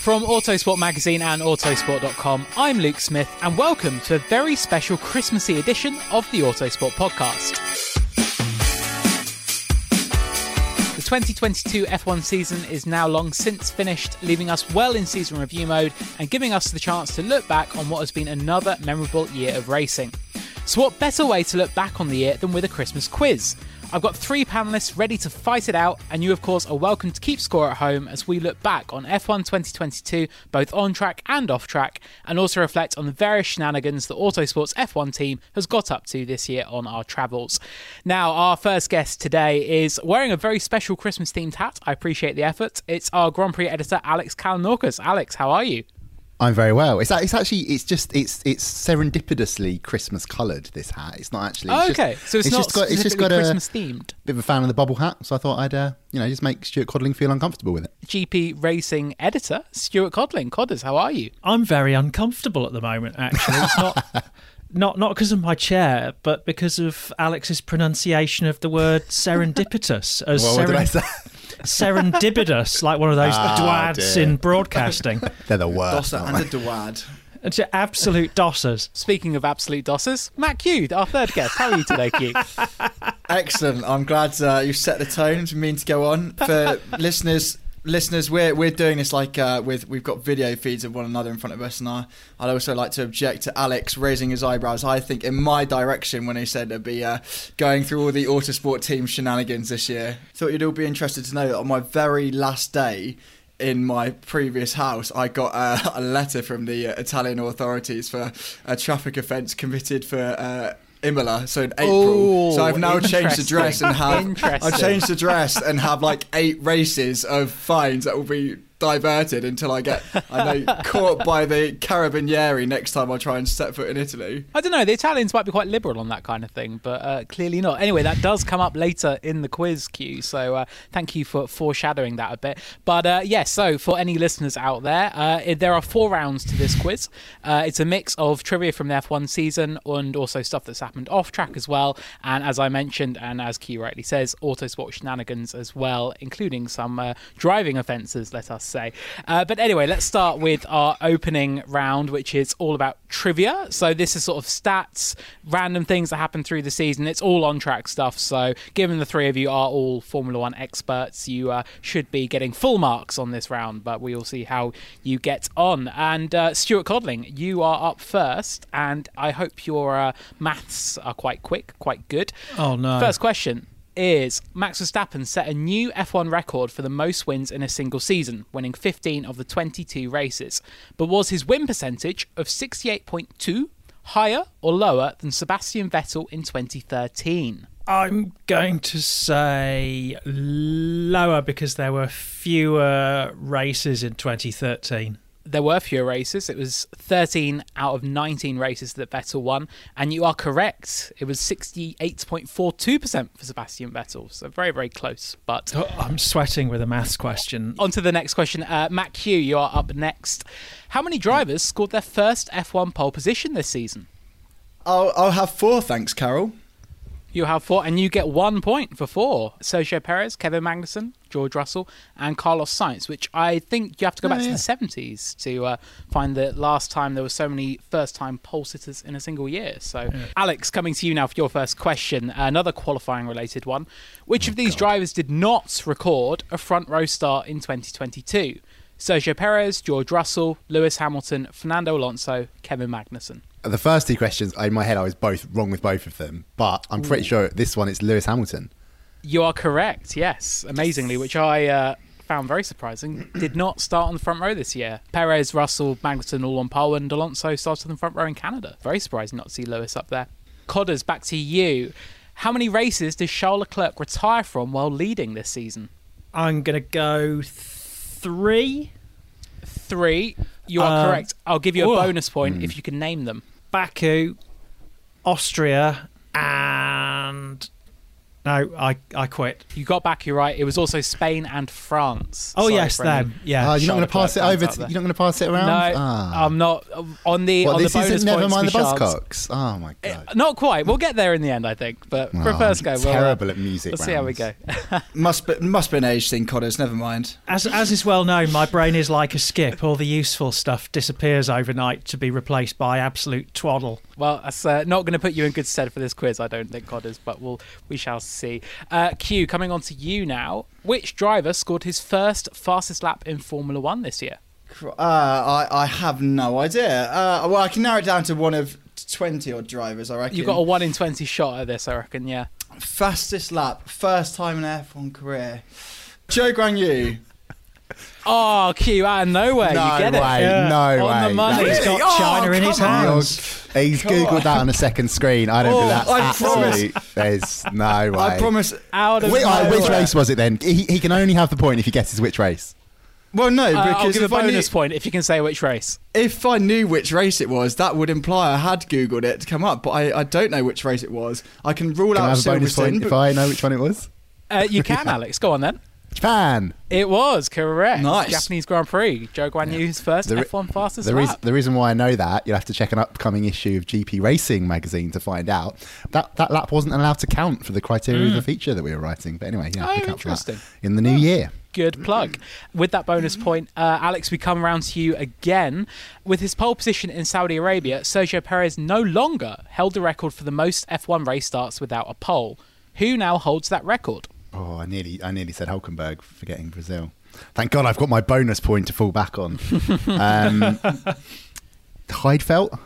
From Autosport Magazine and Autosport.com, I'm Luke Smith, and welcome to a very special Christmassy edition of the Autosport Podcast. The 2022 F1 season is now long since finished, leaving us well in season review mode and giving us the chance to look back on what has been another memorable year of racing. So, what better way to look back on the year than with a Christmas quiz? I've got three panelists ready to fight it out, and you, of course, are welcome to keep score at home as we look back on F1 2022, both on track and off track, and also reflect on the various shenanigans the Autosports F1 team has got up to this year on our travels. Now, our first guest today is wearing a very special Christmas themed hat. I appreciate the effort. It's our Grand Prix editor, Alex Kalinauckas. Alex, how are you? I'm very well. It's, it's actually it's just it's it's serendipitously Christmas coloured. This hat. It's not actually. It's oh, okay, just, so it's, it's not just got it's just got Christmas a themed. Bit of a fan of the bubble hat, so I thought I'd uh, you know just make Stuart Codling feel uncomfortable with it. GP racing editor Stuart Codling. Codders, how are you? I'm very uncomfortable at the moment. Actually, it's not. not not because of my chair, but because of Alex's pronunciation of the word serendipitous as well, seren- serendipitous, like one of those oh, dwads dear. in broadcasting. They're the worst. Dosser and a dwad. It's absolute dossers. Speaking of absolute dossers, Matt Kew, our third guest. How are you today, Q? Excellent. I'm glad uh, you set the tone for me to go on. For listeners, listeners, we're we're doing this like uh, with we've got video feeds of one another in front of us, and I I'd also like to object to Alex raising his eyebrows. I think in my direction when he said it'd be uh, going through all the autosport team shenanigans this year. Thought you'd all be interested to know that on my very last day in my previous house, I got uh, a letter from the uh, Italian authorities for a traffic offence committed for. Imola, so in April. so I've now changed the dress and have I've changed the dress and have like eight races of fines that will be diverted until I get I know caught by the carabinieri next time I try and set foot in Italy. I don't know. The Italians might be quite liberal on that kind of thing, but uh, clearly not. Anyway, that does come up later in the quiz queue, so uh, thank you for foreshadowing that a bit. But uh, yes, yeah, so for any listeners out there, uh, there are four rounds to this quiz. Uh, it's a mix of trivia from the F1 season and also stuff that's happened off track as well. And as I mentioned, and as Q rightly says, autosport shenanigans as well, including some uh, driving offences. Let us say. Uh, but anyway, let's start with our opening round, which is all about trivia. So this is sort of stats, random things that happen through the season. It's all on track stuff. So given the three of you are all Formula One experts, you uh, should be getting full marks on this round. But we will see how you get on. And uh, Stuart Codling, you are up first, and I hope your uh, maths are quite quick, quite good. Oh no! First question is Max Verstappen set a new F1 record for the most wins in a single season, winning 15 of the 22 races. But was his win percentage of 68.2 higher or lower than Sebastian Vettel in 2013? I'm going to say lower because there were fewer races in 2013. There were fewer races. It was 13 out of 19 races that Vettel won. And you are correct. It was 68.42% for Sebastian Vettel. So very, very close. But Oh, I'm sweating with a maths question. on to the next question. Uh, Matt Kew, you are up next. How many drivers scored their first F1 pole position this season? I'll, I'll have four, thanks, Carol. You have four, and you get one point for four. Sergio Perez, Kevin Magnussen, George Russell, and Carlos Sainz, which I think you have to go back Oh, to the 70s to uh, find the last time there were so many first time pole sitters in a single year. So, Alex, coming to you now for your first question, another qualifying related one. Which Oh, of these drivers did not record a front row start in 2022? Sergio Perez, George Russell, Lewis Hamilton, Fernando Alonso, Kevin Magnussen. The first two questions, in my head, I was both wrong with both of them, but I'm pretty sure this one it's Lewis Hamilton. You are correct, yes. Amazingly, which I uh, found very surprising. Did not start on the front row this year. Perez, Russell, Magnussen all on pole, and Alonso started on the front row in Canada. Very surprising not to see Lewis up there. Codders, back to you. How many races does Charles Leclerc retire from while leading this season? I'm going to go three. Three. You are Uh, correct. I'll give you a oh. bonus point if you can name them. Baku, Austria, and no, I I quit. You got back, you're right. It was also Spain and France. Oh Sorry yes, for any- them. Yeah. Ah, you're not going to pass it over. To, out you're not going to pass it around. No, Ah. I'm not. On the Well, on this the bonus isn't never points mind the for Buzzcocks. Oh my god. Not quite. We'll get there in the end, I think. But for Oh, first go, we'll, uh, terrible at music We'll see how we go. Must be, must be an age thing, Codders. Never mind. As as is well known, my brain is like a skip. All the useful stuff disappears overnight to be replaced by absolute twaddle. well, that's uh, not going to put you in good stead for this quiz, I don't think, Codders. But we'll we shall see. Uh, Q, coming on to you now. Which driver scored his first fastest lap in Formula One this year? Uh, I, I have no idea. Uh, well, I can narrow it down to one of 20 odd drivers, I reckon. You've got a one in twenty shot at this, I reckon. Yeah. Fastest lap, first time in F1 career. Zhou Guanyu. Oh, Q, out of nowhere, no you get way. it. Yeah. No On way. the money. That- He's got Oh, China in his come on. hands. He's googled that on the second screen. I don't Oh, think that's I promise. absolute. There's no way. I promise. Out of Wait, all right, which race was it then? He, he can only have the point if he guesses which race. Well, no, Uh, I'll give a if, I knew, bonus point if you can say which race. if I knew which race it was, that would imply I had Googled it to come up, but I, I don't know which race it was. I can rule Can I out have a bonus point Silverstone. if but- I know which one it was? Uh, you can, Alex. Go on then. Japan. It was correct. Nice. Japanese Grand Prix. Zhou Guanyu's first The re- F1 fastest The, reas- lap. the reason why I know that, you'll have to check an upcoming issue of GP Racing magazine to find out. That that lap wasn't allowed to count for the criteria of the feature that we were writing. But anyway, yeah, Mm. Oh, look out for that in the new year. Good plug. With that bonus point, uh, Alex, we come around to you again. With his pole position in Saudi Arabia, Sergio Perez no longer held the record for the most F1 race starts without a pole. Who now holds that record? Oh, I nearly, I nearly said Hulkenberg, forgetting Brazil. Thank God I've got my bonus point to fall back on. um, Heidfeld?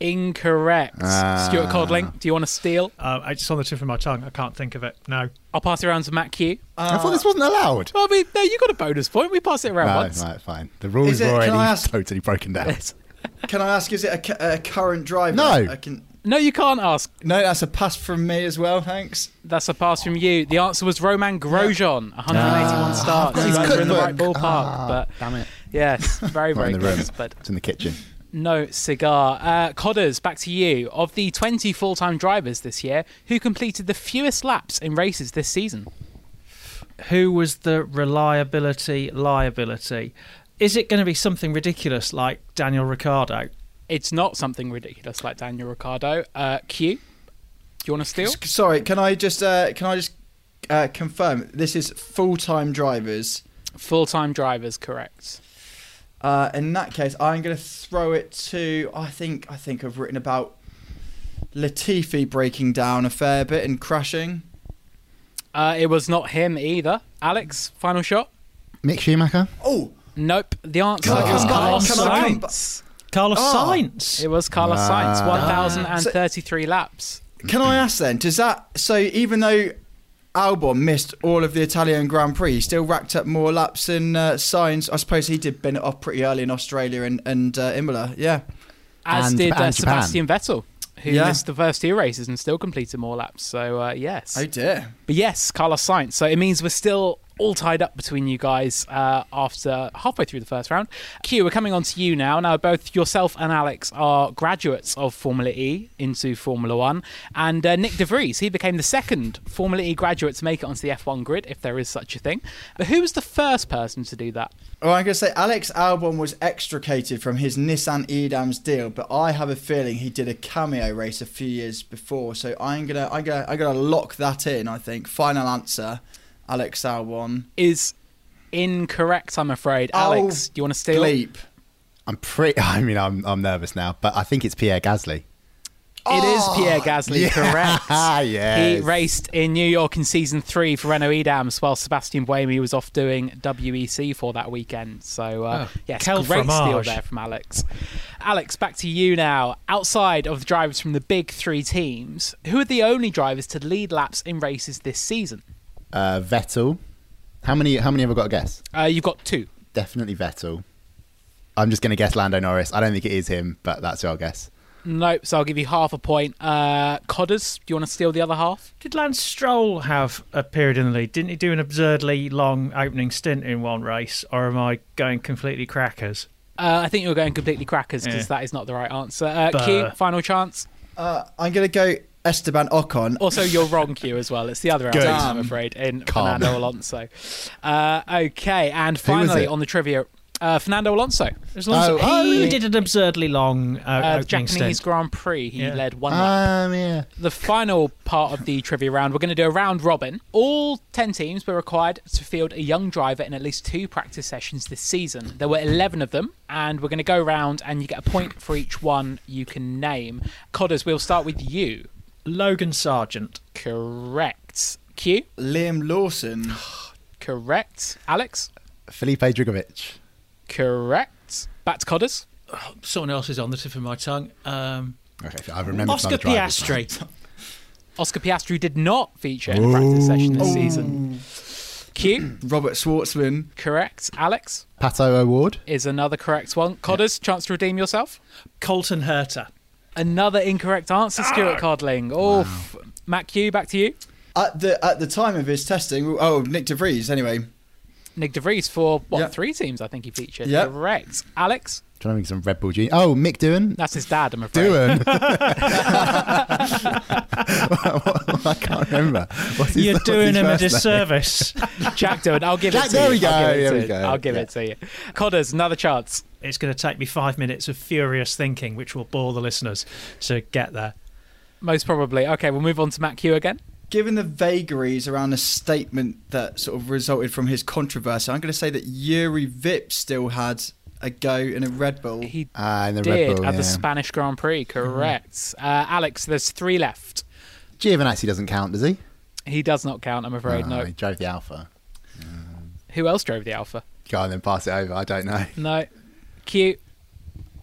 Incorrect. Ah. Stuart Codling, do you want to steal? Uh, it's on the tip of my tongue. I can't think of it. No. I'll pass it around to Matt Kew. I thought this wasn't allowed. Well, I mean, no, you got a bonus point. We pass it around No, once. right, fine. The rules Is it- are can already I ask- totally broken down. Can I ask, is it a, a current driver? No. I can, No, you can't ask. no, that's a pass from me as well, thanks. That's a pass from you. The answer was Romain Grosjean, 181 starts. got You his in the right ballpark, Ah, but damn it. yes, very, very in the room. close. But It's in the kitchen. no cigar. Uh, Codders, back to you. Of the 20 full-time drivers this year, who completed the fewest laps in races this season? Who was the reliability liability? Is it going to be something ridiculous like Daniel Ricciardo? It's not something ridiculous like Daniel Ricciardo. Uh, Q, do you want to steal? Sorry, can I just uh, can I just uh, confirm this is full time drivers? Full-time drivers, correct. Uh, in that case, I'm going to throw it to. I think I think I've written about Latifi breaking down a fair bit and crashing. Uh, it was not him either. Alex, final shot? Mick Schumacher? Oh, Nope. The answer Can I was come back? Carlos Can come Sainz. Carlos Oh. Sainz. It was Carlos Sainz, Ah. 1,033 laps. can I ask then? Does that so? Even though Albon missed all of the Italian Grand Prix. He still racked up more laps than uh, Sainz. I suppose he did bin it off pretty early in Australia and, and uh, Imola. Yeah. As And- did uh, and Japan. Sebastian Vettel, who Yeah. missed the first two races and still completed more laps. So uh, yes, Oh dear. but yes, Carlos Sainz. So it means we're still all tied up between you guys uh, after halfway through the first round. Q, we're coming on to you now. Now, both yourself and Alex are graduates of Formula E into Formula One, and uh, Nyck de Vries, he became the second Formula E graduate to make it onto the F1 grid, if there is such a thing. But who was the first person to do that? Well, I'm going to say Alex Albon was extricated from his Nissan e.dams deal, but I have a feeling he did a cameo race a few years before. So I'm gonna, I'm gonna, I'm gonna lock that in. I think final answer, Alex Albon. Is incorrect, I'm afraid. Oh, Alex, do you want to steal? Bleep. I'm pretty. I mean, I'm I'm nervous now, but I think it's Pierre Gasly. It is Pierre Gasly, Yeah. correct. Yes. He raced in New York in season three for Renault e.dams while Sebastian Buemi was off doing WEC for that weekend. So, uh, Oh, yes, quel great steal there from Alex. Alex, back to you now. Outside of the drivers from the big three teams, who are the only drivers to lead laps in races this season? Uh, Vettel. How many? How many have I got to guess? Uh, you've got two. Definitely Vettel. I'm just going to guess Lando Norris. I don't think it is him, but that's who I'll guess. Nope, so I'll give you half a point. Uh, Codders, do you want to steal the other half? Did Lance Stroll have a period in the lead? Didn't he do an absurdly long opening stint in one race? Or am I going completely crackers? Uh, I think you're going completely crackers because Yeah. that is not the right answer. Uh, Q, final chance. Uh, I'm gonna go Esteban Ocon. Also, you're wrong, Q, as well. It's the other Good. answer, I'm afraid, in Calm. Fernando Alonso. Uh, okay, and finally on the trivia, uh, Fernando Alonso. As long as Oh, oh, he yeah. did an absurdly long uh, Uh, Japanese stint. Grand Prix, he Yeah. led one lap. Um, yeah. The final part of the trivia round, we're going to do a round robin. All 10 teams were required to field a young driver in at least two practice sessions this season. There were 11 of them, and we're going to go round and you get a point for each one you can name. Codders, we'll start with you. Logan Sargent. Correct. Q? Liam Lawson. Correct. Alex? Felipe Drugovich. Correct. Back to Codders. Someone else is on the tip of my tongue. Um, Okay, I remember. Oscar Piastri. Oscar Piastri did not feature in a practice session this season. Q? Robert Shwartzman. Correct. Alex? Pato O'Ward. Is another correct one. Codders, chance to redeem yourself? Colton Herta. Another incorrect answer, Stuart ah. Codling. Oh, Matt Kew, back to you. At the at the time of his testing, oh Nyck de Vries. Anyway, Nyck de Vries for what Yeah. three teams? I think he featured. Yeah. Correct. Alex, Trying to think of some Red Bull Junior. Oh, Mick Doohan. that's his dad. I'm afraid. Doohan. I can't remember. What's his- You're what's doing his him a first name? disservice. Jack Doohan. I'll give Jack, it to there you. we go, I'll give it there to we you. go, I'll give yeah. it to you. Codders, another chance. it's going to take me five minutes of furious thinking, which will bore the listeners to get there. Most probably. Okay, we'll move on to Matt Kew again. given the vagaries around the statement that sort of resulted from his controversy, I'm going to say that Juri Vips still had a go in a Red Bull. He Ah, in the Red did Bull. at the. Spanish Grand Prix. Correct. Uh, Alex, there's three left. Giovinazzi doesn't count, does he? He does not count, I'm afraid. Oh, no. He drove the Alpha. Who else drove the Alpha? Go on, then pass it over. I don't know. No. Q.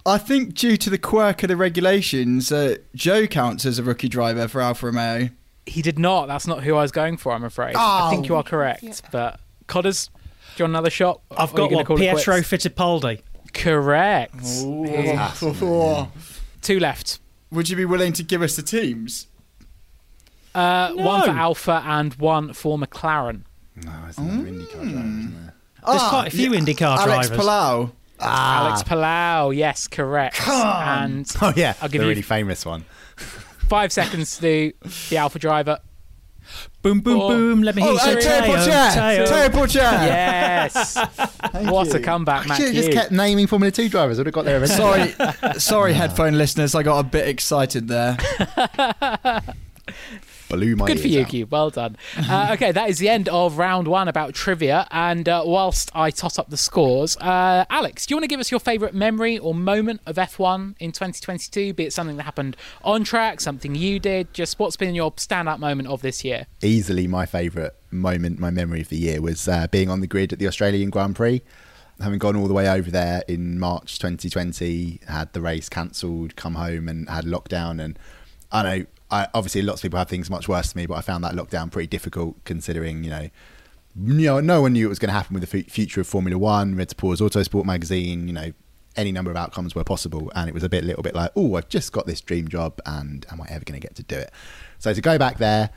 I think due to the quirk of the regulations, uh, Zhou counts as a rookie driver for Alfa Romeo. He did not. That's not who I was going for, I'm afraid. I think you are correct. But Codders, do you want another shot? I've Or are you got gonna what? call Pietro? Fittipaldi. Correct. Oh. Two left. Would you be willing to give us the teams? Uh, One for Alfa and one for McLaren. No, it's another IndyCar driver, isn't there? There's quite a few IndyCar Ah, Alex drivers. Palou. Alex Palou, yes, correct. And Oh yeah, I'll give the you- really famous one. five seconds to the Alfa driver. Boom, boom, Four. boom. Let me hear Oh, you say Teo Teo, Pourchaire. Teo. Teo Pourchaire. Yes. what a comeback, I Matt should have just kept naming Formula Two drivers. I would have got there eventually. Sorry, sorry, headphone listeners. I got a bit excited there. Blew my Good for you, out. Q. Well done. Uh, okay, that is the end of round one about trivia. And uh, whilst I tot up the scores, uh, Alex, do you want to give us your favourite memory or moment of F1 in 2022? Be it something that happened on track, something you did, just what's been your standout moment of this year? easily my favourite moment, my memory of the year was uh, being on the grid at the Australian Grand Prix. Having gone all the way over there in March 2020, had the race cancelled, come home and had lockdown, and I know I, obviously lots of people have things much worse than me, but I found that lockdown pretty difficult considering you know. You know, no one knew it was going to happen with the f- future of Formula One. Read to pause Autosport magazine. You know, any number of outcomes were possible, and it was a bit, little bit like, oh, I've just got this dream job, and am I ever going to get to do it? So to go back there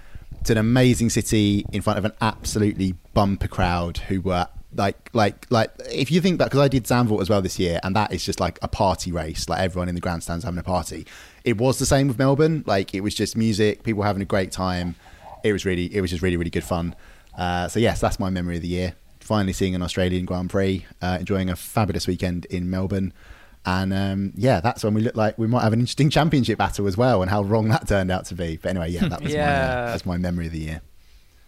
to an amazing city in front of an absolutely bumper crowd who were like, like, like, if you think back, because I did Zandvoort as well this year, and that is just like a party race, like everyone in the grandstands having a party. It was the same with Melbourne, like it was just music, people having a great time. It was really, it was just really, really good fun. Uh, so yes, that's my memory of the year finally seeing an Australian Grand Prix, uh, enjoying a fabulous weekend in Melbourne. And um, yeah, that's when we look like we might have an interesting championship battle as well, and how wrong that turned out to be. But anyway, yeah, that was Yeah. my uh, that's my memory of the year.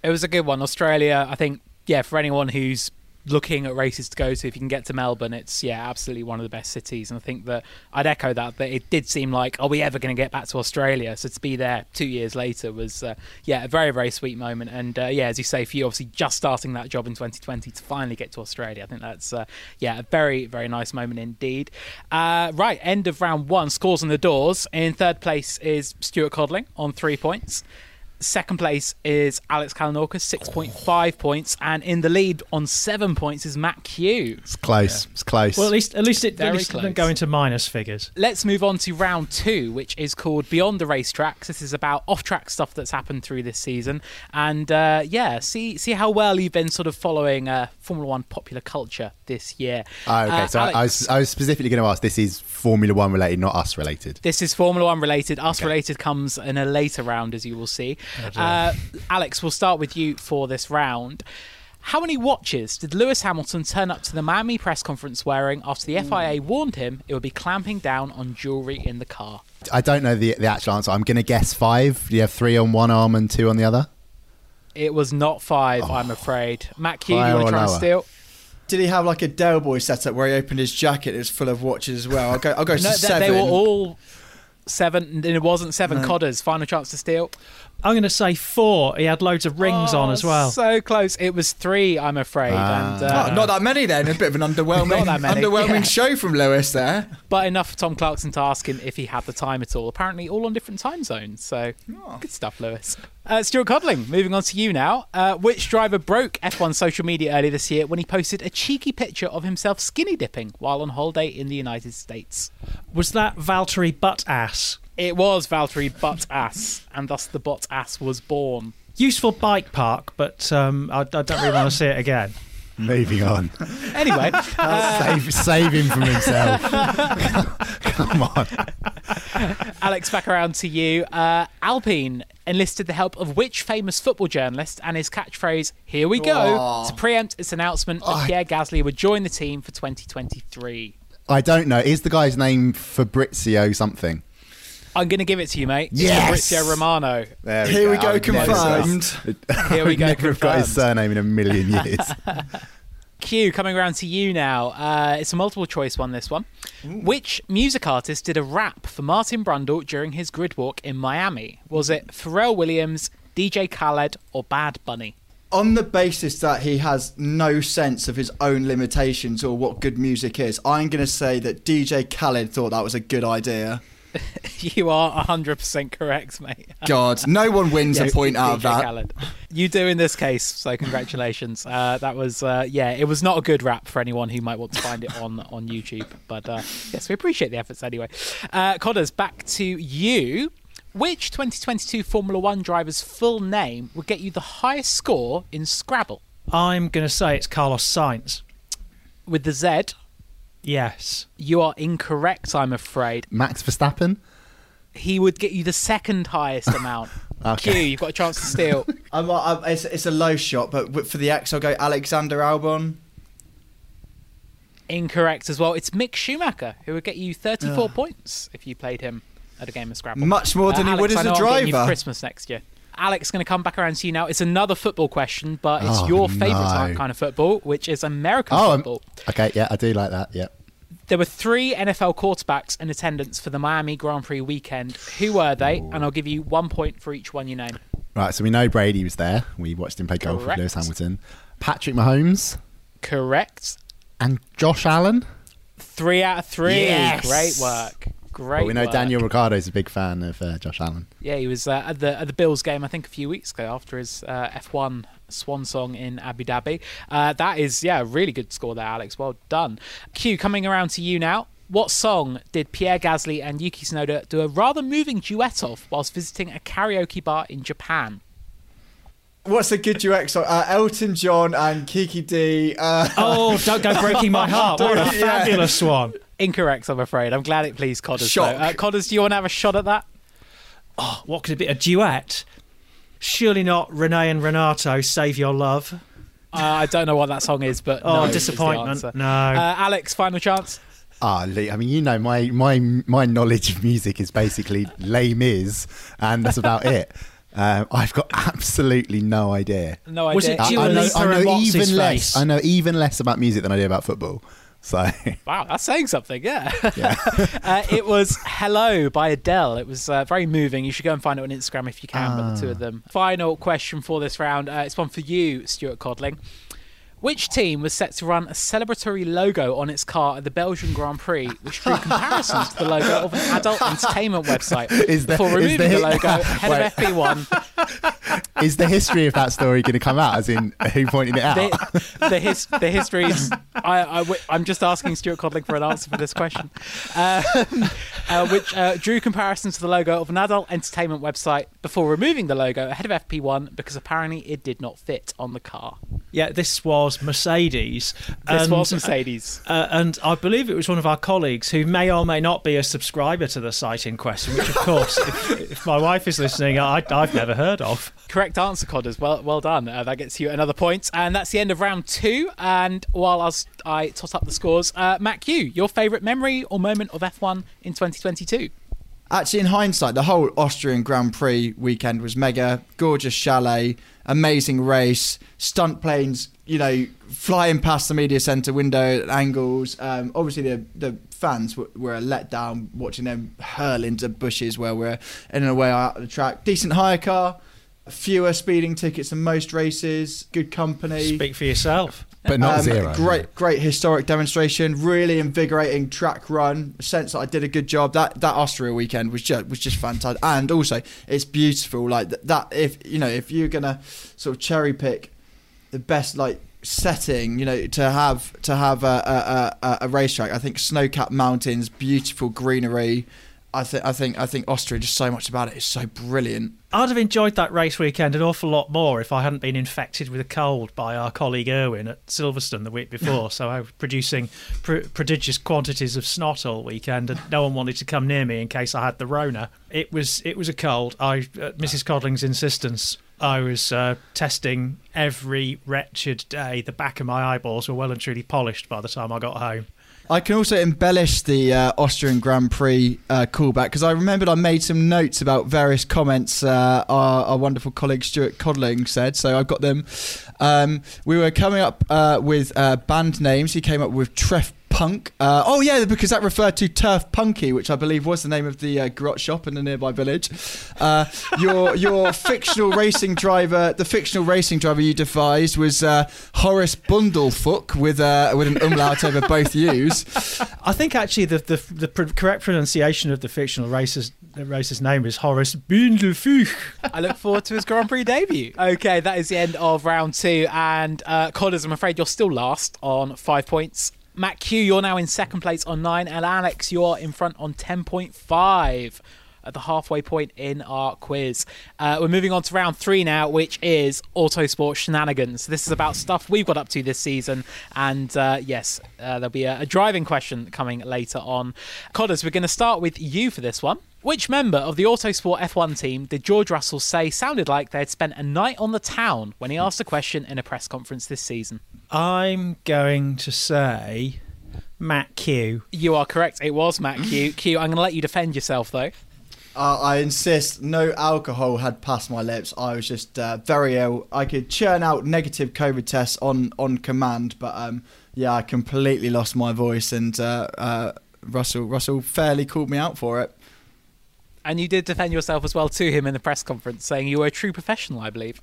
It was a good one. Australia, I think, yeah, for anyone who's looking at races to go to, if you can get to Melbourne, it's yeah, absolutely one of the best cities. And I think that I'd echo that. That it did seem like, are we ever going to get back to Australia? So to be there two years later was uh, yeah, a very very sweet moment. And uh, yeah, as you say, for you, obviously just starting that job in 2020 to finally get to Australia, I think that's uh, yeah, a very very nice moment indeed. Uh, right, end of round one. Scores on the doors. In third place is Stuart Codling on three points. Second place is Alex Kalinauckas, 6.5 points. And in the lead on seven points is Matt Kew. It's close. It's close. Well, at least at least it, at Very least it close. didn't go into minus figures. Let's move on to round two, which is called Beyond the Racetracks. This is about off-track stuff that's happened through this season, and uh, yeah, see see how well you've been sort of following uh, Formula One popular culture this year. Oh, okay, Uh, so I, I, was, I was specifically going to ask. This is Formula One related, not us related. This is Formula One related. Us related comes in a later round, as you will see. Uh, Alex, we'll start with you for this round. How many watches did Lewis Hamilton turn up to the Miami press conference wearing after the FIA warned him it would be clamping down on jewellery in the car? I don't know the the actual answer. I'm going to guess five. You have three on one arm and two on the other. It was not five, I'm afraid. Matt Kew, you Higher want or to try and steal? Did he have like a Del Boy setup where he opened his jacket? It was full of watches as well. I'll go. I'll go No, to th- seven. they were all seven, and it wasn't seven codders. Final chance to steal. I'm going to say four. He had loads of rings on Oh, as well. So close. It was three, I'm afraid. Ah. and, uh, Oh, not that many then. A bit of an underwhelming, Not that many, underwhelming yeah. show from Lewis there. But enough for Tom Clarkson to ask him if he had the time at all. Apparently, all on different time zones. So, good stuff, Lewis. Uh, Stuart Codling, moving on to you now. Uh, which driver broke F1 social media earlier this year when he posted a cheeky picture of himself skinny dipping while on holiday in the United States? Was that Valtteri Butt Ass? It was Valtteri Butt Ass, and thus the Butt Ass was born. Useful bike park, but um, I, I don't really want to see it again. Moving on. Anyway, save, save him from himself. Come on. Alex, back around to you. Uh, Alpine enlisted the help of which famous football journalist and his catchphrase, Here we go, to preempt its announcement that Pierre Gasly would join the team for 2023. I don't know. Is the guy's name Fabrizio something? I'm going to give it to you, mate. It's Yes! Fabrizio Romano. There Here we go, I would never confirmed. have- Here we go, would never have got his surname in a million years. Q, coming around to you now. Uh, it's a multiple choice one, this one. Which music artist did a rap for Martin Brundle during his grid walk in Miami? Was it Pharrell Williams, DJ Khaled, or Bad Bunny? On the basis that he has no sense of his own limitations or what good music is, I'm going to say that DJ Khaled thought that was a good idea. You are 100% correct, mate. God, no one wins Yes, a point out of that. Khaled. You do in this case, so congratulations. Uh, that was, uh, yeah, it was not a good rap for anyone who might want to find it on on YouTube. But uh, yes, we appreciate the efforts anyway. Uh, Codders, back to you. Which 2022 Formula One driver's full name would get you the highest score in Scrabble? I'm going to say it's Carlos Sainz. With the Z, Yes. you are incorrect, I'm afraid. Max Verstappen? He would get you the second highest amount. Okay. Q, you've got a chance to steal. I'm, I'm, it's, it's a low shot, but for the X, I'll go Alexander Albon. Incorrect as well. It's Mick Schumacher who would get you 34 points if you played him at a game of Scrabble. Much more than he uh, Alex, would as I a know I'm you for driver. Christmas next year. Alex, going to come back around to you now. It's another football question, but it's Oh, your favourite no. kind of football, which is American Oh, um, football. okay. Yeah, I do like that. Yeah. There were three NFL quarterbacks in attendance for the Miami Grand Prix weekend. Who were they? And I'll give you one point for each one you name. Right. So we know Brady was there. We watched him play golf with Lewis Hamilton. Patrick Mahomes Correct. and Josh Allen. Three out of three. Yes. Great work. Great. But we know work. Daniel Ricciardo's a big fan of uh, Josh Allen. Yeah, he was uh, at the at the Bills game I think a few weeks ago after his uh, F1 swan song in Abu Dhabi. Uh, that is yeah, a really good score there, Alex. Well done. Q coming around to you now. What song did Pierre Gasly and Yuki Tsunoda do a rather moving duet of whilst visiting a karaoke bar in Japan? What's a good duet song? Uh, Elton John and Kiki Dee. Uh, Oh, don't go breaking my heart. What a Yeah. fabulous one. Incorrect, I'm afraid. I'm glad it pleased Codders. Shock. though. Uh, Codders, do you want to have a shot at that? Oh, what could it be? A duet? Surely not Renee and Renato, Save Your Love. Uh, I don't know what that song is, but Oh, no is the disappointment. No. Uh, Alex, final chance. Ah, Lee, I mean, you know, my my my knowledge of music is basically lame is, and that's about it. Um, I've got absolutely no idea. No Was it I, I know, I know even his less. I know even less about music than I do about football. So Wow, that's saying something, yeah. yeah. uh, it was Hello by Adele. It was uh, very moving. You should go and find it on Instagram if you can, but the two of them. Final question for this round. Uh, it's one for you, Stuart Codling. Which team was set to run a celebratory logo on its car at the Belgian Grand Prix, which drew comparisons to the logo of an adult entertainment website Is the- before removing the- the, logo ahead Wait. of FP1? Is the history of that story going to come out? As in, who pointed it out? the, the, his, the. I, I, I'm just asking Stuart Codling for an answer for this question, um, uh, which uh, drew comparisons to the logo of an adult entertainment website before removing the logo ahead of FP1 because apparently it did not fit on the car. Yeah, this was Mercedes. This and, was Mercedes. Uh, and I believe it was one of our colleagues who may or may not be a subscriber to the site in question, which, of course, if, if my wife is listening, I, I've never heard of. Correct answer, Codders. Well, well done. Uh, that gets you another point. point, and that's the end of round two. And while I, was, I tot up the scores, uh, Matt Kew, your favourite memory or moment of F1 in 2022? Actually, in hindsight, the whole Austrian Grand Prix weekend was mega. Gorgeous chalet, amazing race, stunt planes, you know, flying past the media centre window at angles. Um, obviously, the the fans were, were let down watching them hurl into bushes where we're in and away out of the track. Decent hire car, fewer speeding tickets than most races, good company. Speak for yourself. But not Um, zero. Great, great historic demonstration. Really invigorating track run. Sense that I did a good job. That that Austria weekend was just was just fantastic. And also, it's beautiful. Like th- that. If you know, if you're gonna sort of cherry pick the best like setting, you know, to have to have a a, a, a racetrack. I think snow-capped mountains, beautiful greenery. I think I think I think Austria just so much about it is so brilliant. I'd have enjoyed that race weekend an awful lot more if I hadn't been infected with a cold by our colleague Irwin at Silverstone the week before. so I was producing pr- prodigious quantities of snot all weekend, and no one wanted to come near me in case I had the Rona. It was it was a cold. I, at Mrs. Codling's insistence, I was uh, testing every wretched day. The back of my eyeballs were well and truly polished by the time I got home. I can also embellish the uh, Austrian Grand Prix uh, callback because I remembered I made some notes about various comments uh, our, our wonderful colleague Stuart Codling said. So I've got them. Um, we were coming up uh, with uh, band names. He came up with Treff Punk. Uh, oh yeah, because that referred to Turf Punky, which I believe was the name of the uh, grot shop in the nearby village. Uh, your your fictional racing driver, the fictional racing driver you devised was uh, Horace Bundlefoot with uh, with an umlaut over both U's. I think actually the the, the pr- correct pronunciation of the fictional racer's the racer's name is Horace Bundelfuch. I look forward to his Grand Prix debut. Okay, that is the end of round two. And uh, Codders, I'm afraid you're still last on five points. Matt Kew, you're now in second place on nine. And Alex, you're in front on 10.5 at the halfway point in our quiz. Uh, we're moving on to round three now, which is Autosport Shenanigans. This is about stuff we've got up to this season. And uh, yes, uh, there'll be a, a driving question coming later on. Codders, we're going to start with you for this one. Which member of the Autosport F1 team did George Russell say sounded like they had spent a night on the town when he asked a question in a press conference this season? I'm going to say Matt Kew. You are correct. It was Matt Kew. Q, I'm going to let you defend yourself though. Uh, I insist, no alcohol had passed my lips. I was just uh, very ill. I could churn out negative COVID tests on, on command, but um, yeah, I completely lost my voice, and uh, uh, Russell Russell fairly called me out for it. And you did defend yourself as well to him in the press conference, saying you were a true professional, I believe.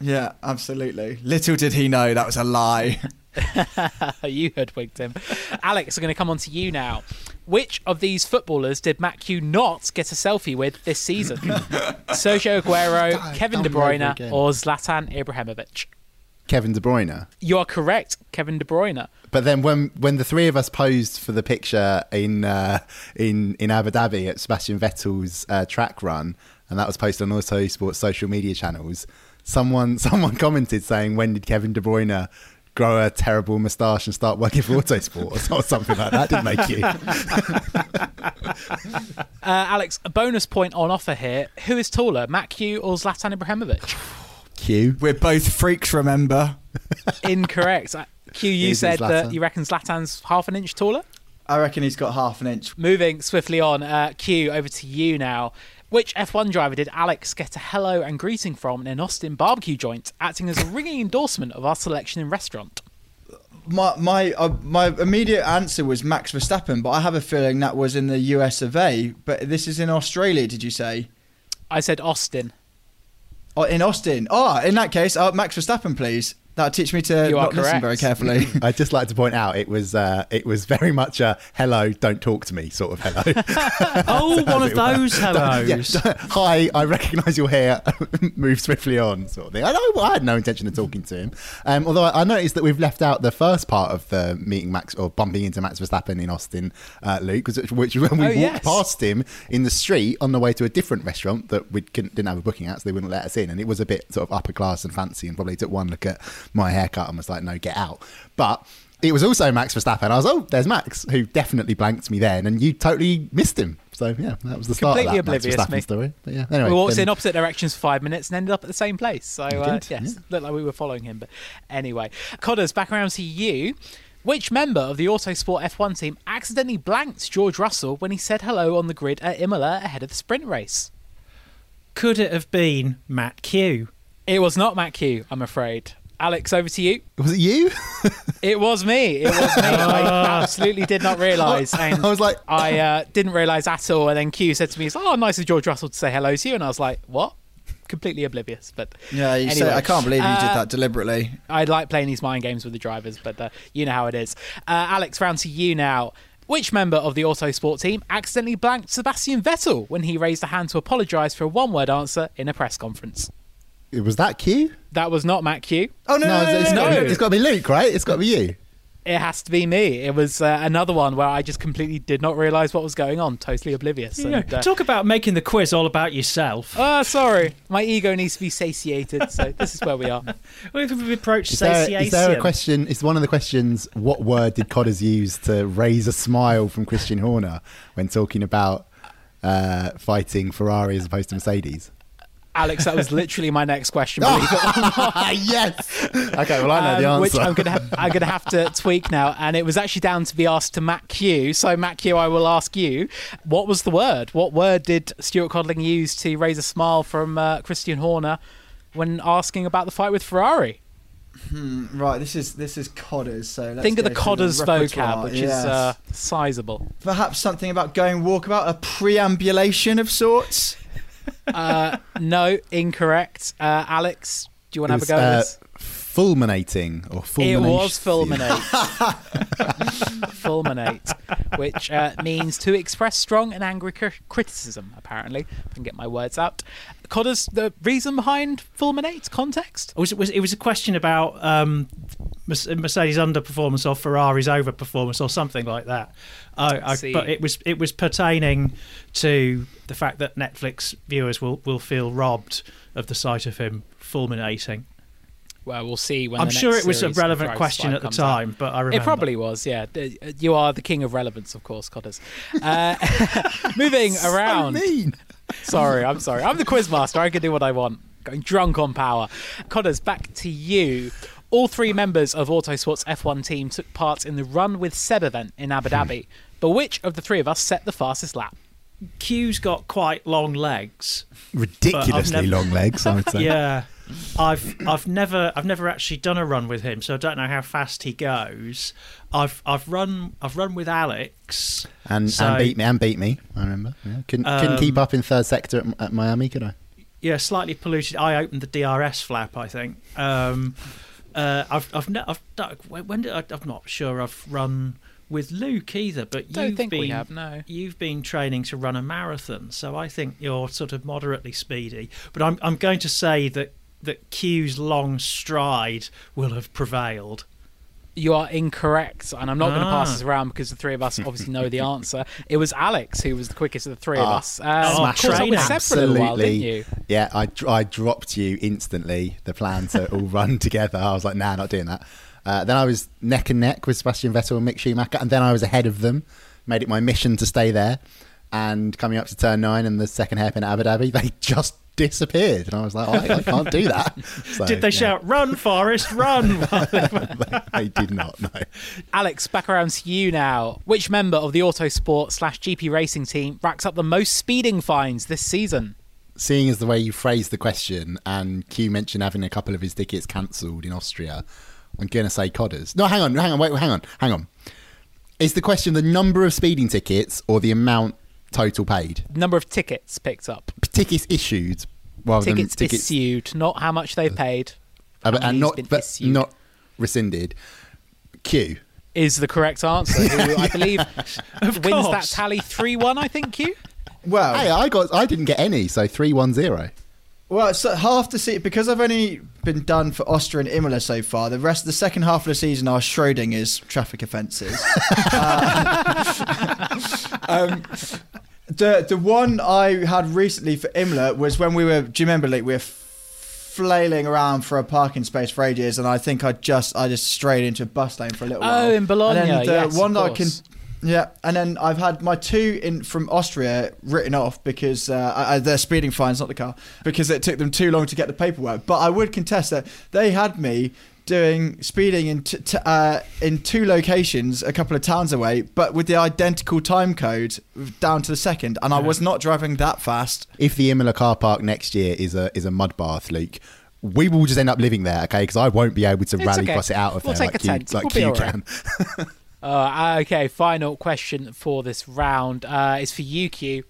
Yeah, absolutely. Little did he know that was a lie. you hoodwinked him. Alex, I'm going to come on to you now. Which of these footballers did Matt Kew not get a selfie with this season? Sergio Aguero, God, Kevin De done me Bruyne, or Zlatan Ibrahimovic? Kevin De Bruyne. You are correct, Kevin De Bruyne. But then when when the three of us posed for the picture in uh, in in Abu Dhabi at Sebastian Vettel's uh, track run, and that was posted on Auto Sports social media channels, someone someone commented saying, "When did Kevin De Bruyne?" Grow a terrible moustache and start working for Autosport or something like that. Didn't make you. Uh, Alex, a bonus point on offer here. Who is taller, Matt Kew or Zlatan Ibrahimovic? Q. We're both freaks, remember? Incorrect. Uh, Q, you Is said that you reckon Zlatan's half an inch taller? I reckon he's got half an inch. Moving swiftly on, uh, Q, over to you now. Which F1 driver did Alex get a hello and greeting from in an Austin barbecue joint, acting as a ringing endorsement of our selection in restaurant? My my uh, my immediate answer was Max Verstappen, but I have a feeling that was in the US of A. But this is in Australia, did you say? I said Austin. Oh, in Austin. Oh, in that case, uh, Max Verstappen, please. That'll teach me to You not listen very carefully. I'd just like to point out it was uh, it was very much a hello, don't talk to me sort of hello. Oh, one of it were. those hellos. Yeah, hi, I recognise you're here. Move swiftly on, sort of thing. I know I had no intention of talking to him. Um, although I I noticed that we've left out the first part of the meeting Max or bumping into Max Verstappen in Austin, uh, Luke, which, which when we Oh, walked yes. past him in the street on the way to a different restaurant that we didn't have a booking at, so they wouldn't let us in, and it was a bit sort of upper class and fancy, and probably took one look at my haircut and was like, "No, get out." But it was also Max Verstappen. I was, oh, there's Max, who definitely blanked me then, and you totally missed him. So yeah, that was the start Completely of that Max oblivious, Verstappen me. story. But yeah, anyway, we walked then- in opposite directions for five minutes and ended up at the same place. So, uh, did, yes, yeah. looked like we were following him. But anyway, Codders, back around to you. Which member of the Autosport F1 team accidentally blanked George Russell when he said hello on the grid at Imola ahead of the sprint race? Could it have been Matt Kew? It was not Matt Kew, I'm afraid. Alex, over to you. was it you? It was me. It was me. I absolutely did not realise. And I was like- I uh, didn't realise at all. And then Q said to me, "Oh, nice of George Russell to say hello to you." And I was like, "What?" Completely oblivious. But yeah, you say, I can't believe you did uh, that deliberately. I like playing these mind games with the drivers, but uh, you know how it is. Uh, Alex, round to you now. Which member of the Autosport team accidentally blanked Sebastian Vettel when he raised a hand to apologise for a one-word answer in a press conference? Was that Q? That was not Matt Kew. Oh no, no, no, it's, no, got, no. it's got to be Luke, right? It's got to be you. It has to be me. It was uh, another one where I just completely did not realise what was going on, totally oblivious. You know, uh, talk about making the quiz all about yourself. Oh, sorry. My ego needs to be satiated, so this is where we are. We've approached Is there, satiation. is there a question? Is one of the questions? What word did Codders use to raise a smile from Christian Horner when talking about uh, fighting Ferrari as opposed to Mercedes? Alex, that was literally my next question. Believe it or not. yes. Okay. Well, I know the Um, answer. Which I'm gonna ha- I'm gonna have to tweak now, and it was actually down to be asked to Matt Kew. So Matt Kew, I will ask you, what was the word? What word did Stuart Codling use to raise a smile from uh, Christian Horner when asking about the fight with Ferrari? Right, this is this is codders. So let's Think of the Codders vocab, which Yes. is uh, sizable. perhaps something about going walkabout, a preambulation of sorts. No, incorrect. Uh, Alex, do you want to have a go uh, this? fulminating or fulmination. It was fulminate. fulminate, which uh, means to express strong and angry cri- criticism, apparently. If I can get my words out. Codder's the reason behind fulminate context? It was, it was, it was a question about um, Mercedes' underperformance or Ferrari's overperformance or something like that. I, I, but it was it was pertaining to the fact that Netflix viewers will, will feel robbed of the sight of him fulminating. Well, we'll see when I'm the sure next it was a relevant question at the comes out. time, but I remember It probably was, yeah. You are the king of relevance, of course, Codders. Uh, moving around. mean. Sorry, I'm sorry. I'm the quizmaster. I can do what I want. Going drunk on power. Codders, back to you. All three members of Autosport's F1 team took part in the Run with Seb event in Abu Dhabi. But which of the three of us set the fastest lap? Q's got quite long legs. Ridiculously never- long legs, I would say. Yeah. I've I've never I've never actually done a run with him, so I don't know how fast he goes. I've I've run I've run with Alex And, So- and beat me and beat me. I remember. Yeah. Couldn't, couldn't Um, keep up in third sector at, at Miami, could I? yeah, slightly polluted. I opened the DRS flap. I think. Um, uh, I've I've, ne- I've done- when did I, I'm not sure I've run with Luke either, but Don't you've think been we have, no. you've been training to run a marathon, so I think you're sort of moderately speedy. But I'm I'm going to say that that Q's long stride will have prevailed. You are incorrect, and I'm not going to pass Ah. this around because the three of us obviously know the answer. It was Alex who was the quickest of the three of Ah, us. Um, smash caught up training. with Seb a while, didn't you? Yeah, I, I dropped you instantly. The plan to all run together. I was like, nah, not doing that. Uh, then I was neck and neck with Sebastian Vettel and Mick Schumacher, and then I was ahead of them. Made it my mission to stay there. And coming up to turn nine and the second hairpin at Abu Dhabi, they just disappeared, and I was like, I, I can't do that. So, Did they yeah. shout "Run, Forrest, run"? they did not. No. Alex, back around to you now. Which member of the Autosport slash GP racing team racks up the most speeding fines this season? seeing as the way you phrased the question and Q mentioned having a couple of his tickets cancelled in Austria, I'm going to say Codders. No, hang on, hang on, wait, hang on, hang on. Is the question the number of speeding tickets or the amount total paid? Number of tickets picked up. Tickets issued rather Tickets, than tickets issued, not how much they've paid. uh, how and not but issued. not rescinded. Q. is the correct answer. Who I believe wins that tally three one. I think you. Well, Hey, I got I didn't get any, so three one zero. Well, so half the season because I've only been done for Austria and Imola so far. The rest, the second half of the season, are Schrodinger's traffic offences. Uh, um, the the one I had recently for Imola was when we were. Do you remember? Like we were flailing around for a parking space for ages, and I think I just I just strayed into a bus lane for a little while. Oh, in Bologna, And then the yes, one that I can yeah, and then I've had my two in from Austria written off because uh, uh, they're speeding fines, not the car, because it took them too long to get the paperwork. But I would contest that they had me doing speeding in t- t- uh, in two locations, a couple of towns away, but with the identical time code down to the second, and I was not driving that fast. If the Imola car park next year is a is a mud bath, Luke, we will just end up living there, okay? Because I won't be able to It's rally okay. cross it out of We'll there take like a you, tent. like We'll you all right. can. Uh, okay, final question for this round uh, is for you, Q.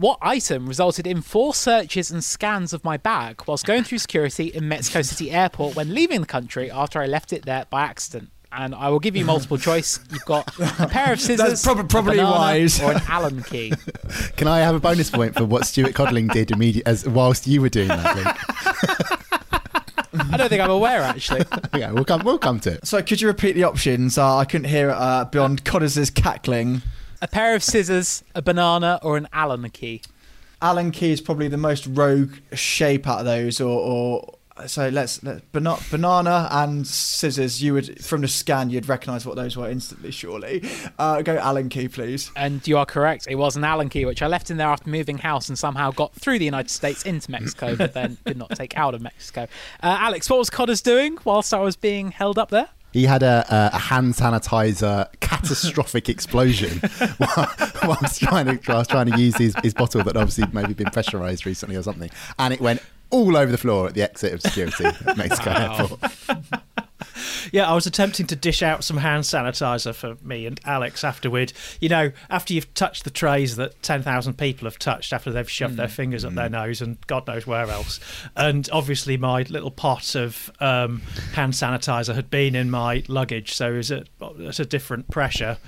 What item resulted in four searches and scans of my bag whilst going through security in Mexico City Airport when leaving the country after I left it there by accident? And I will give you multiple choice. You've got a pair of scissors, prob- a probably banana, wise. or an Allen key. Can I have a bonus point for what Stuart Codling did immediate as whilst you were doing that, Luke? I don't think I'm aware actually. okay, we'll come. We'll come to it. So could you repeat the options? Uh, I couldn't hear it uh, beyond Codders's cackling. A pair of scissors, a banana, or an Allen key. Allen key is probably the most rogue shape out of those, or, or so let's, let bana- banana and scissors. You would from the scan, you'd recognise what those were instantly. Surely, uh, go Allen key, please. And you are correct. It was an Allen key, which I left in there after moving house and somehow got through the United States into Mexico, but then did not take out of Mexico. Uh, Alex, what was Codders doing whilst I was being held up there? He had a, a, hand sanitizer catastrophic explosion while, whilst trying to whilst trying to use his, his bottle that obviously maybe been pressurized recently or something, and it went all over the floor at the exit of security at Mexico Airport. Yeah, I was attempting to dish out some hand sanitizer for me and Alex afterward. You know, after you've touched the trays that 10,000 people have touched after they've shoved their fingers up their nose and God knows where else. And obviously, my little pot of um, hand sanitizer had been in my luggage, so it was at, at a different pressure.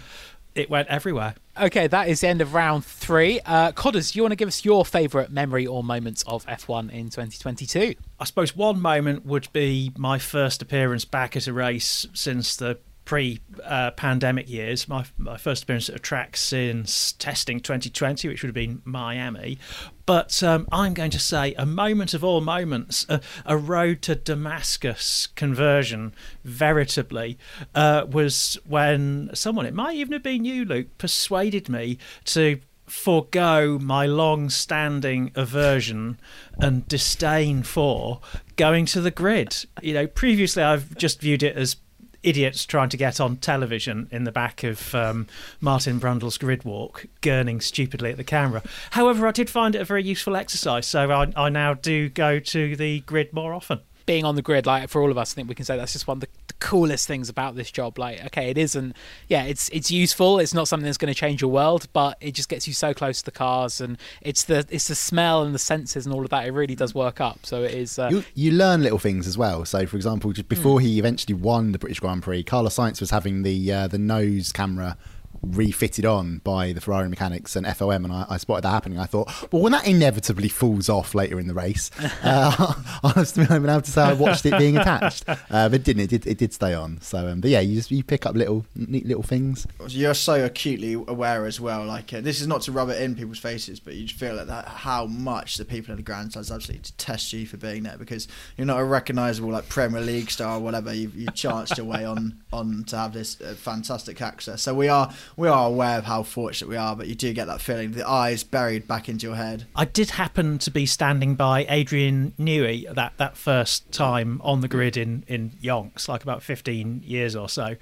It went everywhere. Okay, that is the end of round three. Uh, Codders, you want to give us your favourite memory or moments of F1 in 2022? I suppose one moment would be my first appearance back at a race since the pre uh, pandemic years. My, my first appearance at a track since testing 2020, which would have been Miami. But um, I'm going to say a moment of all moments, a, a road to Damascus conversion, veritably, uh, was when someone, it might even have been you, Luke, persuaded me to forego my long standing aversion and disdain for going to the grid. You know, previously I've just viewed it as idiots trying to get on television in the back of um, Martin Brundle's grid walk, gurning stupidly at the camera. However, I did find it a very useful exercise, so I, I now do go to the grid more often. Being on the grid, like for all of us, I think we can say that's just one of the, the coolest things about this job. Like, okay, it isn't. Yeah, it's it's useful. It's not something that's going to change your world, but it just gets you so close to the cars, and it's the it's the smell and the senses and all of that. It really does work up. So it is. Uh, You, you learn little things as well. So, for example, just before he eventually won the British Grand Prix, Carlos Sainz was having the uh, the nose camera refitted on by the Ferrari mechanics and FOM, and I, I spotted that happening. I thought, well, when that inevitably falls off later in the race, uh, I was been able to say I watched it being attached, uh, but it didn't. It did, it did stay on. So, um, but yeah, you just you pick up little neat little things. You're so acutely aware as well. Like uh, this is not to rub it in people's faces, but you just feel like that how much the people in the grandstands absolutely detest you for being there because you're not a recognisable like Premier League star or whatever. You've, you chanced your way on on to have this uh, fantastic access. So we are we are aware of how fortunate we are, but you do get that feeling, the eyes buried back into your head. I did happen to be standing by Adrian Newey that, that first time on the grid in, in Yonks, like about 15 years or so,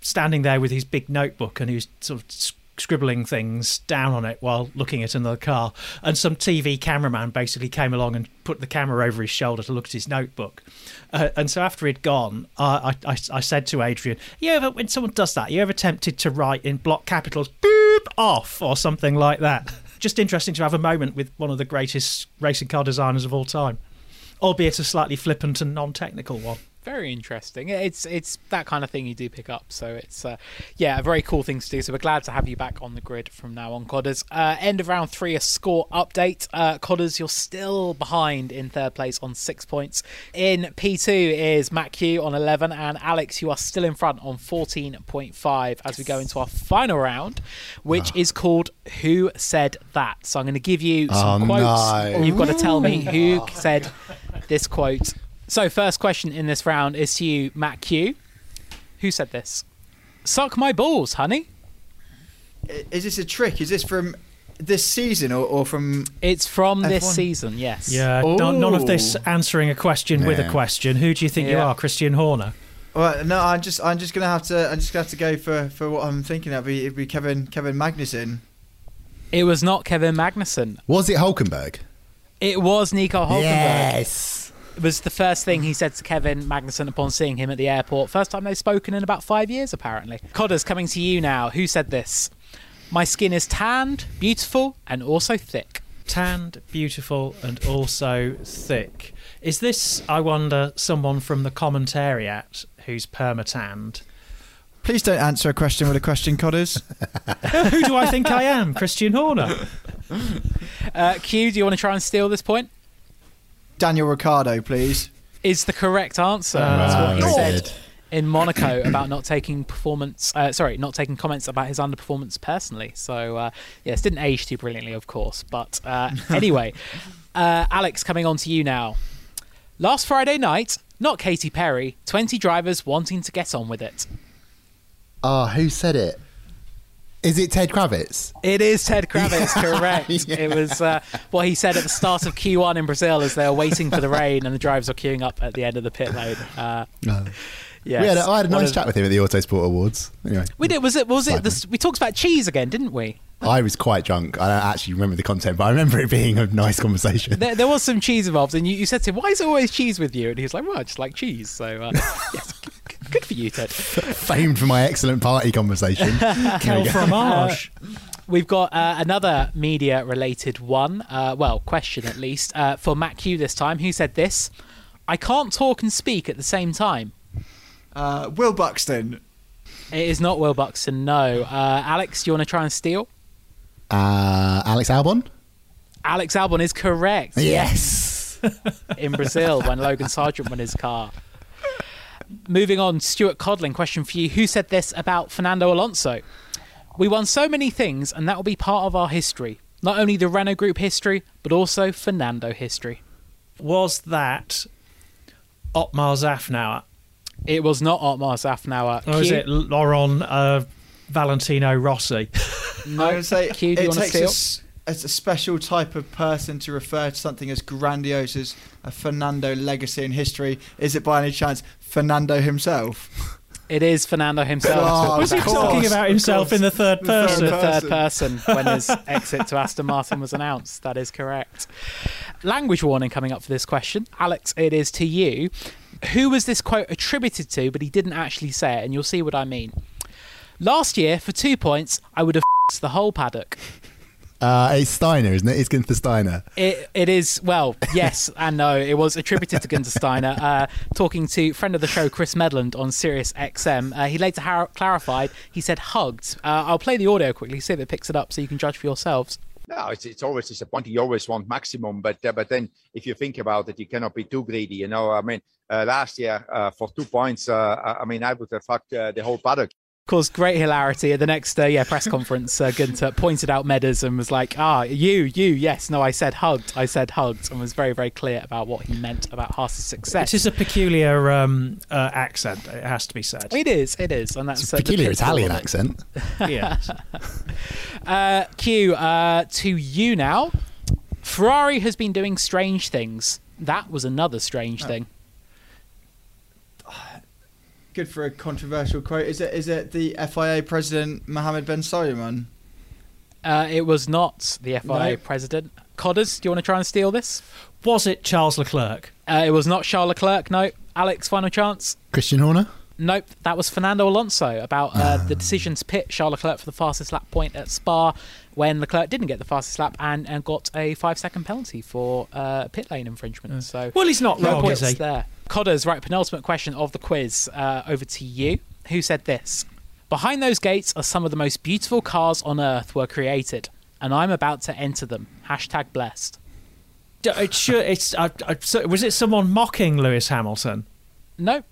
standing there with his big notebook and he was sort of scribbling things down on it while looking at another car. And some TV cameraman basically came along and put the camera over his shoulder to look at his notebook. Uh, and so after he'd gone, I, I, I- said to Adrian, "You ever when someone does that, you ever tempted to write in block capitals boop off or something like that?" Just interesting to have a moment with one of the greatest racing car designers of all time, albeit a slightly flippant and non-technical one. Very interesting. It's it's that kind of thing you do pick up. So it's uh, yeah, a very cool thing to do. So we're glad to have you back on the grid from now on, Codders. Uh, end of round three, a score update. Uh, Codders, you're still behind in third place on six points. In P2 is Matt Kew on 11, and Alex, you are still in front on 14.5 as we go into our final round, which is called Who Said That. So I'm going to give you some Oh, quotes. no. You've got to tell me who said this quote. So, first question in this round is to you, Matt Kew. Who said this? Suck my balls, honey. Is this a trick? Is this from this season or, or from? It's from this F1. season, yes. Yeah, none, none of this answering a question with a question. Who do you think you are, Christian Horner? Well, no, I'm just I'm just gonna have to I'm just gonna have to go for, for what I'm thinking. It'd be, it'd be Kevin Kevin Magnussen. It was not Kevin Magnussen. Was it Hulkenberg? It was Nico Hulkenberg. Yes. It was the first thing he said to Kevin Magnussen upon seeing him at the airport. First time they've spoken in about five years, apparently. Codders, coming to you now. Who said this? My skin is tanned, beautiful, and also thick. Tanned, beautiful, and also thick. Is this, I wonder, someone from the commentariat who's permatanned? Please don't answer a question with a question, Codders. Who do I think I am? Christian Horner. Uh, Q, do you want to try and steal this point? Daniel Ricciardo, please. Is the correct answer. That's what he said in Monaco about not taking performance. Uh, sorry, not taking comments about his underperformance personally. So uh, yes, didn't age too brilliantly, of course. But uh, anyway, uh, Alex, coming on to you now. Last Friday night, not Katy Perry. Twenty drivers wanting to get on with it. Ah, who said it? Is it Ted Kravitz? It is Ted Kravitz, correct. Yeah. It was uh, what he said at the start of Q1 in Brazil as they were waiting for the rain and the drivers were queuing up at the end of the pit lane. Uh, No. yes. Had a, I had a nice of- chat with him at the Autosport Awards. Anyway, We did. Was it? Was it? We talked about cheese again, didn't we? I was quite drunk. I don't actually remember the content, but I remember it being a nice conversation. There, there was some cheese involved, and you, you said to him, "Why is there always cheese with you?" And he was like, "Well, I just like cheese." So, uh, yes, you, Ted. Famed for my excellent party conversation. Quel fromage. We've got uh, another media-related one. Uh, well, question at least uh, for Matt Kew this time. Who said this? I can't talk and speak at the same time. Uh, Will Buxton. It is not Will Buxton. No. Uh, Alex, do you want to try and steal? Uh, Alex Albon? Alex Albon is correct. Yes. in Brazil when Logan Sargent won his car. Moving on, Stuart Codling, question for you. Who said this about Fernando Alonso? We won so many things, and that will be part of our history. Not only the Renault Group history, but also Fernando history. Was that Otmar Szafnauer? It was not Otmar Szafnauer. Or is Q- it Laurent uh, Valentino Rossi? no, I'm going to say Q, do you it wanna takes steal? A, s- a special type of person to refer to something as grandiose as a Fernando legacy in history. Is it by any chance Fernando himself? It is Fernando himself. Oh, Was he course, talking about himself course. in the third The third person? the third person. person when his exit to Aston Martin was announced. That is correct. Language warning coming up for this question. Alex, it is to you. who was this quote attributed to, but he didn't actually say it, and you'll see what I mean. Last year, for two points, I would have the whole paddock. Uh, it's Steiner, isn't it? It's Gunther Steiner. It, it is, well, yes and no. It was attributed to Gunther Steiner. Uh, talking to friend of the show, Chris Medland, on Sirius XM. Uh, he later har- clarified, he said hugged. Uh, I'll play the audio quickly, see if it picks it up so you can judge for yourselves. No, it's, it's always disappointing. You always want maximum, but uh, but then if you think about it, you cannot be too greedy. You know, I mean, uh, last year uh, for two points, uh, I I mean, I would have fucked uh, the whole paddock. Caused great hilarity at the next uh, yeah press conference. Uh, Gunther pointed out Medland and was like, "Ah, you, you, yes, no, I said hugged, I said hugged," and was very, very clear about what he meant about Haas's success. It is a peculiar um, uh, accent. It has to be said. It is, it is, and that's It's a uh, peculiar Italian it. accent. yes. Uh, Q, uh, to you now. Ferrari has been doing strange things. That was another strange thing. Good for a controversial quote. Is it? Is it the FIA president Mohammed Ben Sulayem? Uh, it was not the FIA No. president. Codders, do you want to try and steal this? Was it Charles Leclerc? Uh, it was not Charles Leclerc. No. Alex, final chance. Christian Horner? Nope, that was Fernando Alonso about uh, the decision to pit Charles Leclerc for the fastest lap point at Spa when Leclerc didn't get the fastest lap and, and got a five second penalty for uh, pit lane infringement. So Well, he's not no wrong, points is he? there. Codders, right, penultimate question of the quiz. Uh, over to you. Who said this? Behind those gates are some of the most beautiful cars on earth were created, and I'm about to enter them. Hashtag blessed. It should, it's, I, I, so- was it someone mocking Lewis Hamilton? Nope.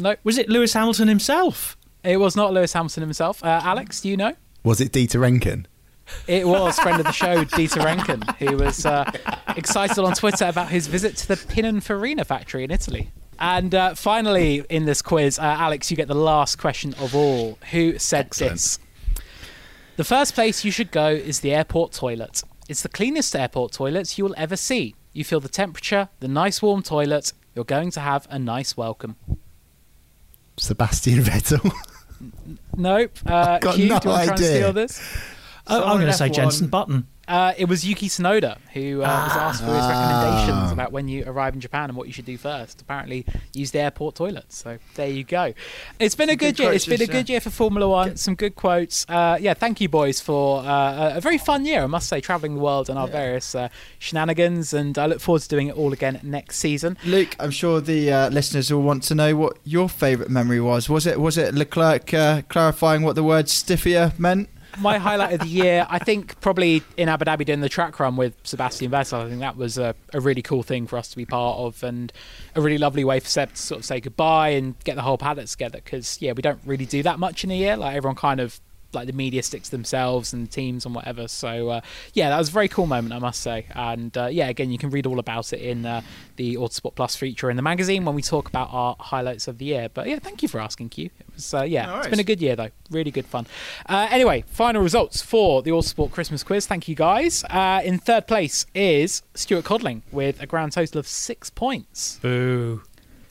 Nope. Was it Lewis Hamilton himself? It was not Lewis Hamilton himself. Uh, Alex, do you know? Was it Dieter Rencken? It was friend of the show, Dieter Rencken, who was uh, excited on Twitter about his visit to the Pininfarina factory in Italy. And uh, finally, in this quiz, uh, Alex, you get the last question of all. Who said Excellent. this? The first place you should go is the airport toilet. It's the cleanest airport toilet you will ever see. You feel the temperature, the nice warm toilet. You're going to have a nice welcome. Sebastian Vettel? Nope. Uh, got Q, no do you want to try and idea. steal this? Oh, I'm going to say F1. Jenson Button. Uh, it was Yuki Tsunoda who uh, was asked for his recommendations Ah. about when you arrive in Japan and what you should do first. Apparently, use the airport toilet. So there you go. It's been a good, good year. quotes It's been a good year. year for Formula One. Some good quotes. Uh, yeah, thank you, boys, for uh, a- a very fun year. I must say, traveling the world and our various uh, shenanigans. And I look forward to doing it all again next season. Luke, I'm sure the uh, listeners will want to know what your favourite memory was. Was it was it Leclerc uh, clarifying what the word stiffier meant? My highlight of the year, I think probably in Abu Dhabi doing the track run with Sebastian Vettel. I think that was a, a really cool thing for us to be part of and a really lovely way for Seb to sort of say goodbye and get the whole paddock together because, yeah, we don't really do that much in a year. Like everyone kind of like the media sticks themselves and teams and whatever. So uh, yeah, that was a very cool moment, I must say. And uh, yeah, again, you can read all about it in uh, the Autosport Plus feature in the magazine when we talk about our highlights of the year. But yeah, thank you for asking, Q. It was uh, yeah, No it's worries. been a good year though, really good fun. Uh, anyway, final results for the Autosport Christmas quiz. Thank you guys. Uh, in third place is Stuart Codling with a grand total of six points. Boo.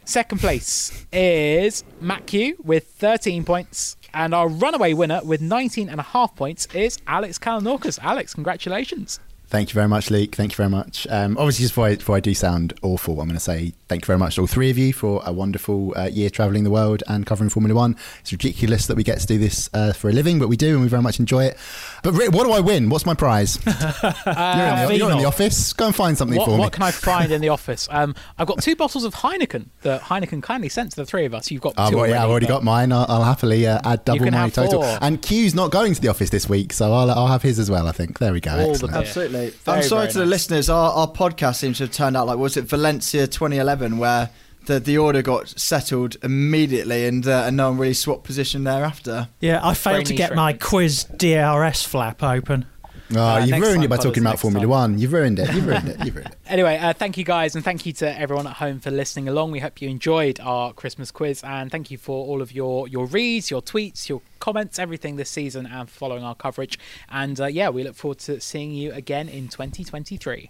Second place is Matt Kew with 13 points. And our runaway winner with 19 and a half points is Alex Kalinauckas. Alex, congratulations. Thank you very much, Luke. Thank you very much. Um, obviously, just before I, before I do sound awful, I'm going to say thank you very much to all three of you for a wonderful uh, year travelling the world and covering Formula One. It's ridiculous that we get to do this uh, for a living, but we do, and we very much enjoy it. But Rick, what do I win? What's my prize? you're, in the, you're in the office. Go and find something What, for me. what can I find in the office? Um, I've got two bottles of Heineken that Heineken kindly sent to the three of us. You've got Oh, two well, yeah, I've already got mine. I'll, I'll happily uh, add double my total. four. And Q's not going to the office this week, so I'll, I'll have his as well. I think. There we go. All the Excellent. beer. Absolutely. Very, I'm sorry very to the listeners. Our, our podcast seems to have turned out like was it Valencia 2011 where the the order got settled immediately and uh, and no one really swapped position thereafter. Yeah, I failed to niche get my quiz DRS flap open. Oh, Uh, you've ruined it by talking about Formula time. One. You've ruined it. You've ruined it. You've ruined it. Anyway, uh, thank you guys, and thank you to everyone at home for listening along. We hope you enjoyed our Christmas quiz, and thank you for all of your your reads, your tweets, your comments, everything this season, and following our coverage. And uh, yeah, we look forward to seeing you again in 2023.